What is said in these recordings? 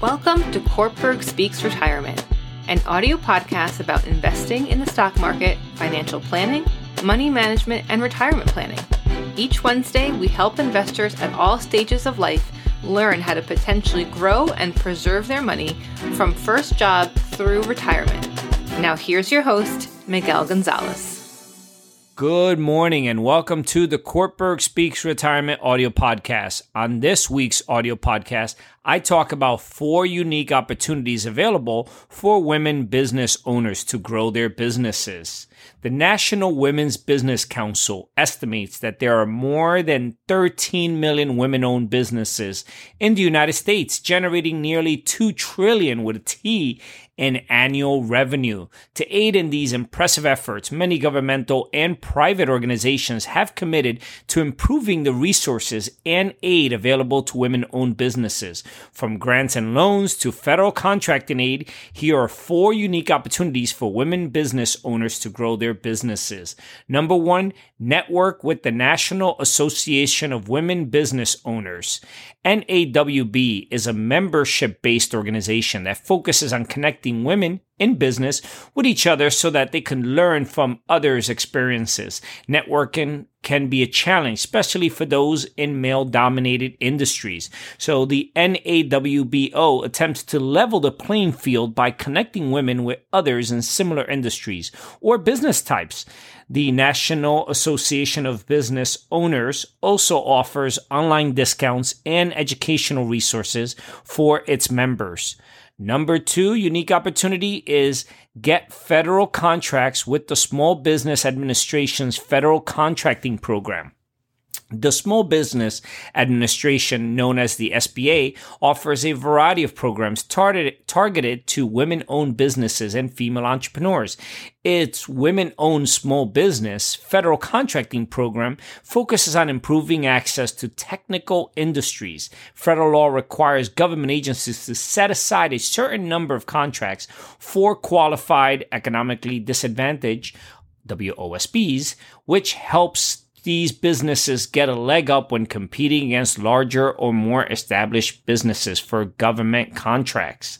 Welcome to Cortburg Speaks Retirement, an audio podcast about investing in the stock market, financial planning, money management, and retirement planning. Each Wednesday, we help investors at all stages of life learn how to potentially grow and preserve their money from first job through retirement. Now, here's your host, Miguel Gonzalez. Good morning and welcome to the Cortburg Speaks Retirement audio podcast. On this week's audio podcast, I talk about four unique opportunities available for women business owners to grow their businesses. The National Women's Business Council estimates that there are more than 13 million women owned businesses in the United States, generating nearly 2 trillion with a T in annual revenue. To aid in these impressive efforts, many governmental and private organizations have committed to improving the resources and aid available to women owned businesses. From grants and loans to federal contracting aid, here are four unique opportunities for women business owners to grow their businesses. Number one, network with the National Association of Women Business Owners. NAWB is a membership based organization that focuses on connecting women in business with each other so that they can learn from others' experiences. Networking can be a challenge, especially for those in male dominated industries. So the NAWBO attempts to level the playing field by connecting women with others in similar industries or business types. The National Association of Business Owners also offers online discounts and educational resources for its members. Number two unique opportunity is get federal contracts with the Small Business Administration's federal contracting program. The Small Business Administration, known as the SBA, offers a variety of programs targeted, targeted to women owned businesses and female entrepreneurs. Its women owned small business federal contracting program focuses on improving access to technical industries. Federal law requires government agencies to set aside a certain number of contracts for qualified economically disadvantaged WOSBs, which helps these businesses get a leg up when competing against larger or more established businesses for government contracts.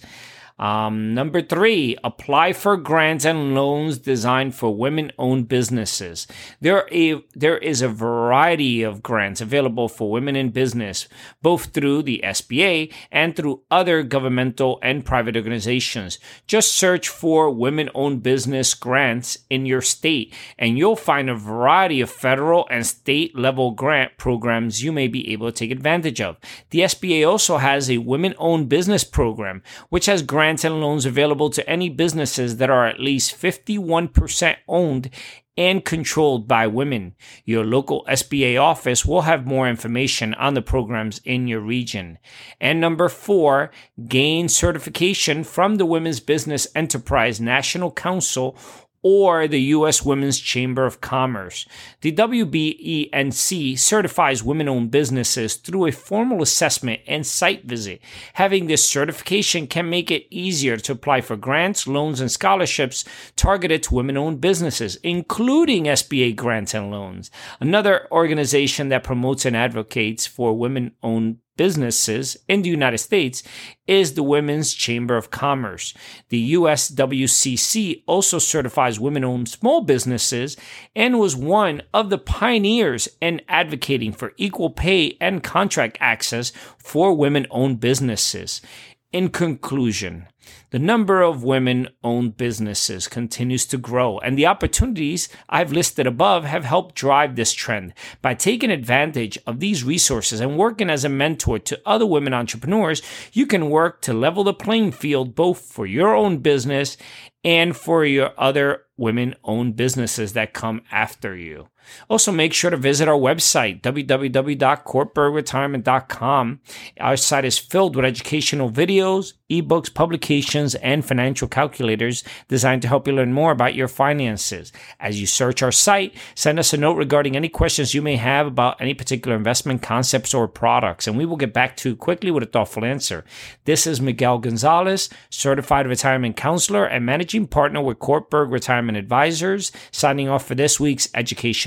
Um, number three, apply for grants and loans designed for women owned businesses. There, a, there is a variety of grants available for women in business, both through the SBA and through other governmental and private organizations. Just search for women owned business grants in your state and you'll find a variety of federal and state level grant programs you may be able to take advantage of. The SBA also has a women owned business program, which has grants grants and loans available to any businesses that are at least 51% owned and controlled by women. Your local SBA office will have more information on the programs in your region. And number four, gain certification from the Women's Business Enterprise National Council or the U.S. Women's Chamber of Commerce. The WBENC certifies women owned businesses through a formal assessment and site visit. Having this certification can make it easier to apply for grants, loans, and scholarships targeted to women owned businesses, including SBA grants and loans. Another organization that promotes and advocates for women owned businesses in the United States is the Women's Chamber of Commerce. The USWCC also certifies women owned small businesses and was one of the pioneers in advocating for equal pay and contract access for women owned businesses. In conclusion, the number of women owned businesses continues to grow, and the opportunities I've listed above have helped drive this trend. By taking advantage of these resources and working as a mentor to other women entrepreneurs, you can work to level the playing field both for your own business and for your other women owned businesses that come after you. Also, make sure to visit our website, www.cortburgretirement.com. Our site is filled with educational videos, ebooks, publications, and financial calculators designed to help you learn more about your finances. As you search our site, send us a note regarding any questions you may have about any particular investment concepts or products, and we will get back to you quickly with a thoughtful answer. This is Miguel Gonzalez, certified retirement counselor and managing partner with Cortburg Retirement Advisors, signing off for this week's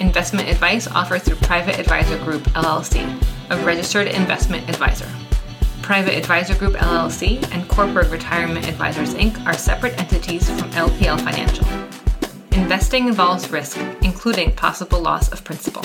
Investment advice offered through Private Advisor Group LLC, a registered investment advisor. Private Advisor Group LLC and Cortburg Retirement Advisors Inc. are separate entities from LPL Financial. Investing involves risk, including possible loss of principal.